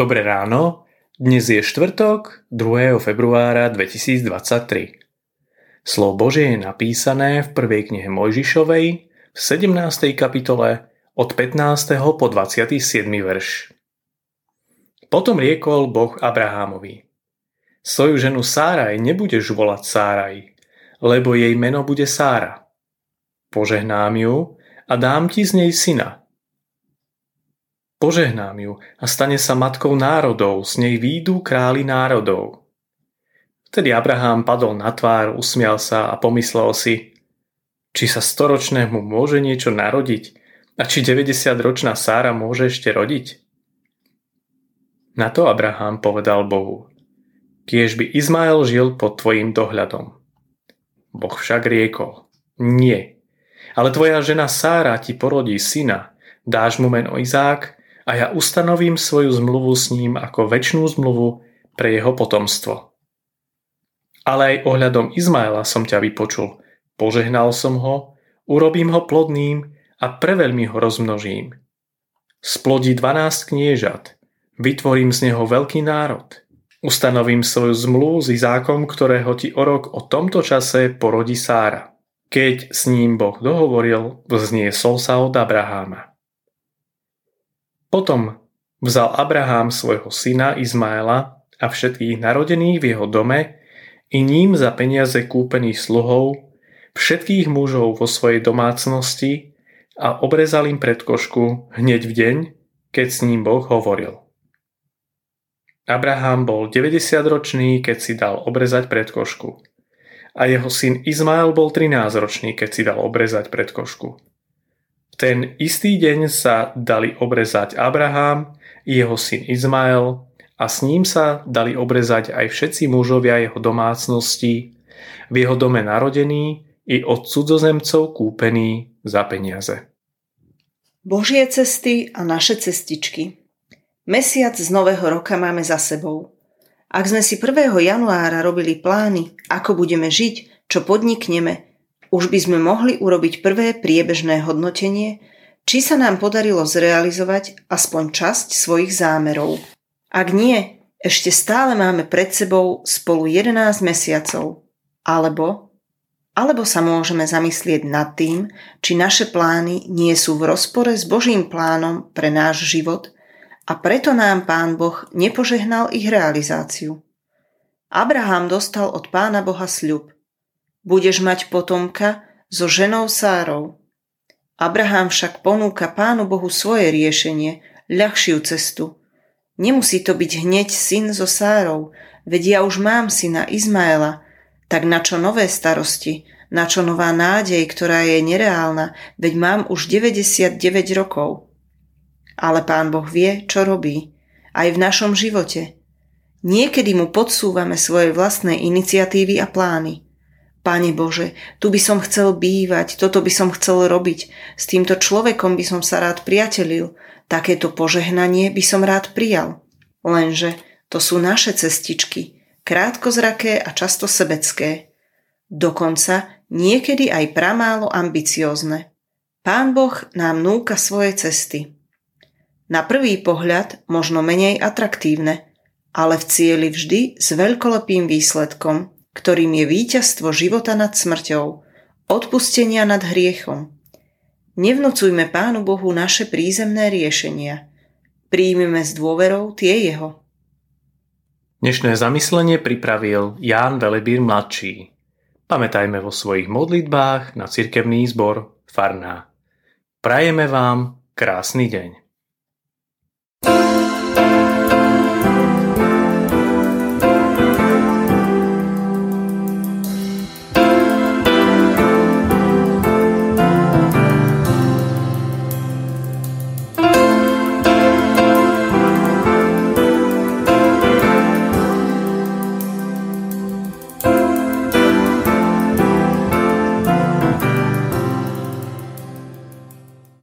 Dobré ráno, dnes je štvrtok 2. februára 2023. Slovo Božie je napísané v prvej knihe Mojžišovej v 17. kapitole od 15. po 27. verš. Potom riekol Boh Abrahámovi. Svoju ženu Sáraj nebudeš volať Sáraj, lebo jej meno bude Sára. Požehnám ju a dám ti z nej syna – Požehnám ju a stane sa matkou národov, z nej výjdu králi národov. Vtedy Abraham padol na tvár, usmial sa a pomyslel si, či sa storočnému môže niečo narodiť a či 90-ročná Sára môže ešte rodiť. Na to Abraham povedal Bohu, kiež by Izmael žil pod tvojim dohľadom. Boh však riekol, nie, ale tvoja žena Sára ti porodí syna, dáš mu meno Izák a ja ustanovím svoju zmluvu s ním ako väčšnú zmluvu pre jeho potomstvo. Ale aj ohľadom Izmaela som ťa vypočul. Požehnal som ho, urobím ho plodným a preveľmi ho rozmnožím. Splodí 12 kniežat, vytvorím z neho veľký národ. Ustanovím svoju zmluvu s Izákom, ktorého ti o rok o tomto čase porodí Sára. Keď s ním Boh dohovoril, vzniesol sa od Abraháma. Potom vzal Abraham svojho syna Izmaela a všetkých narodených v jeho dome i ním za peniaze kúpených sluhov, všetkých mužov vo svojej domácnosti a obrezal im predkošku hneď v deň, keď s ním Boh hovoril. Abraham bol 90-ročný, keď si dal obrezať predkošku. A jeho syn Izmael bol 13-ročný, keď si dal obrezať predkošku ten istý deň sa dali obrezať Abraham, jeho syn Izmael a s ním sa dali obrezať aj všetci mužovia jeho domácnosti, v jeho dome narodení i od cudzozemcov kúpení za peniaze. Božie cesty a naše cestičky. Mesiac z nového roka máme za sebou. Ak sme si 1. januára robili plány, ako budeme žiť, čo podnikneme, už by sme mohli urobiť prvé priebežné hodnotenie, či sa nám podarilo zrealizovať aspoň časť svojich zámerov. Ak nie, ešte stále máme pred sebou spolu 11 mesiacov. Alebo, alebo sa môžeme zamyslieť nad tým, či naše plány nie sú v rozpore s Božím plánom pre náš život a preto nám Pán Boh nepožehnal ich realizáciu. Abraham dostal od Pána Boha sľub – Budeš mať potomka so ženou Sárou. Abraham však ponúka Pánu Bohu svoje riešenie, ľahšiu cestu. Nemusí to byť hneď syn so Sárou, veď ja už mám syna Izmaela, tak na čo nové starosti, na čo nová nádej, ktorá je nereálna, veď mám už 99 rokov. Ale Pán Boh vie, čo robí, aj v našom živote. Niekedy mu podsúvame svoje vlastné iniciatívy a plány – Pane Bože, tu by som chcel bývať, toto by som chcel robiť, s týmto človekom by som sa rád priatelil, takéto požehnanie by som rád prijal. Lenže to sú naše cestičky, krátkozraké a často sebecké. Dokonca niekedy aj pramálo ambiciózne. Pán Boh nám núka svoje cesty. Na prvý pohľad možno menej atraktívne, ale v cieli vždy s veľkolepým výsledkom – ktorým je víťazstvo života nad smrťou, odpustenia nad hriechom. Nevnúcujme Pánu Bohu naše prízemné riešenia. Príjmime s dôverou tie jeho. Dnešné zamyslenie pripravil Ján Velebír mladší. Pamätajme vo svojich modlitbách na cirkevný zbor Farná. Prajeme vám krásny deň.